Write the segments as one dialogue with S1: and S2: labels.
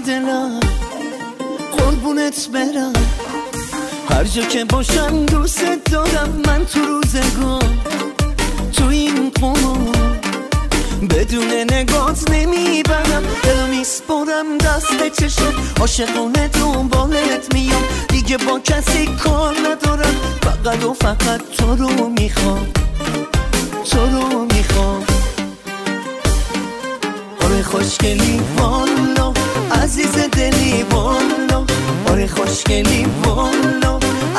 S1: دلم قربونت برم. هر جا که باشم دوست دارم من تو روزگار تو این قمار بدون نگات نمی‌برم دل میسپرم دست چشم. عاشقانه دنبالت میام دیگه با کسی کار ندارم. فقط و فقط تو رو می‌خوام تو رو می‌خوام. آره خوشگلی والا. عزیز دلی والا آره خوشگلی والا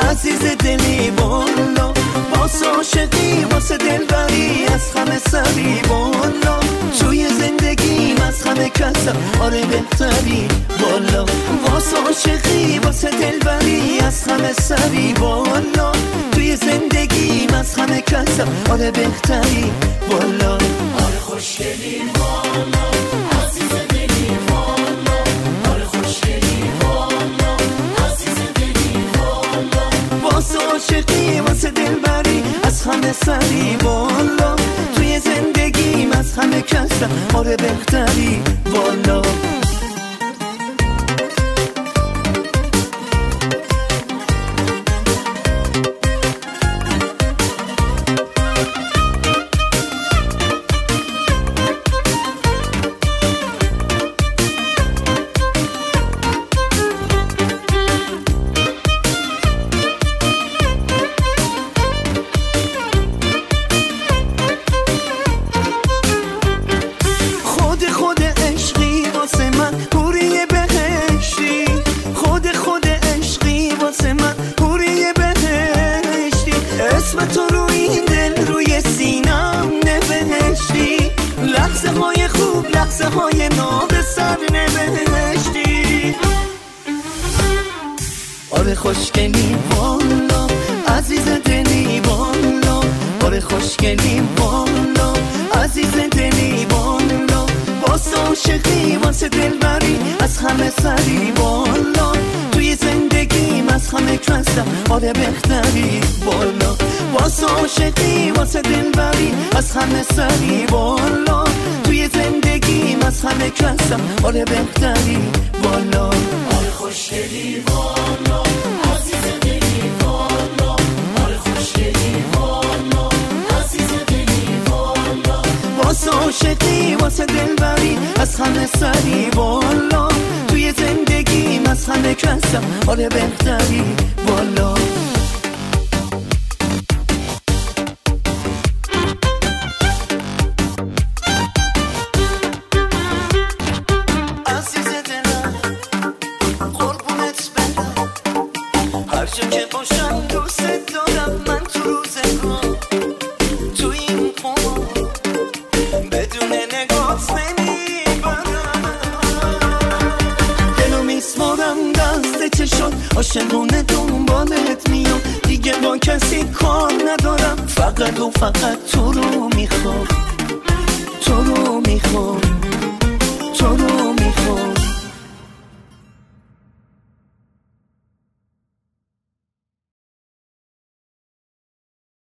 S1: عزیز دلی والا باس عاشقی واسه دلبری از همه سری والا توی زندگی از همه کسم آره بهتری والا واس عاشقی واسه دلبری از همه سری والا توی زندگی از همه کسم آره بهتری والا آره خوشگلی عاشقی واسه دلبری از همه سری والا توی زندگیم از همه کسم آره بهتری. لحظه های ناب سر نوشتی. آره خوشگلی والا عزیز دلی والا. آره خوشگلی والا عزیز دلی والا. باس عاشقی واسه دلبری از همه سری والا. توی زندگیم از همه کسم آره بهتری والا. باس عاشقی واسه دلبری از همه سری والا. همه کسم. آره بهتری والا. آره خوشگلی والا. عزیز دلی آره خوشگلی والا. عزیز دلی والا. واسه عاشقی واسه دلبری از همه سری والا. توی زندگیم از همه کسم. آره بهتری والا. که باشم دوست دارم من تو روزگار تو این قمار بدون نگات نمی‌برم دلو میسپارم دست چشات عاشقونه دنبالت میام. دیگه با کسی کار ندارم. فقط و فقط تو رو می‌خوام. تو رو می‌خوام. تو رو می‌خوام.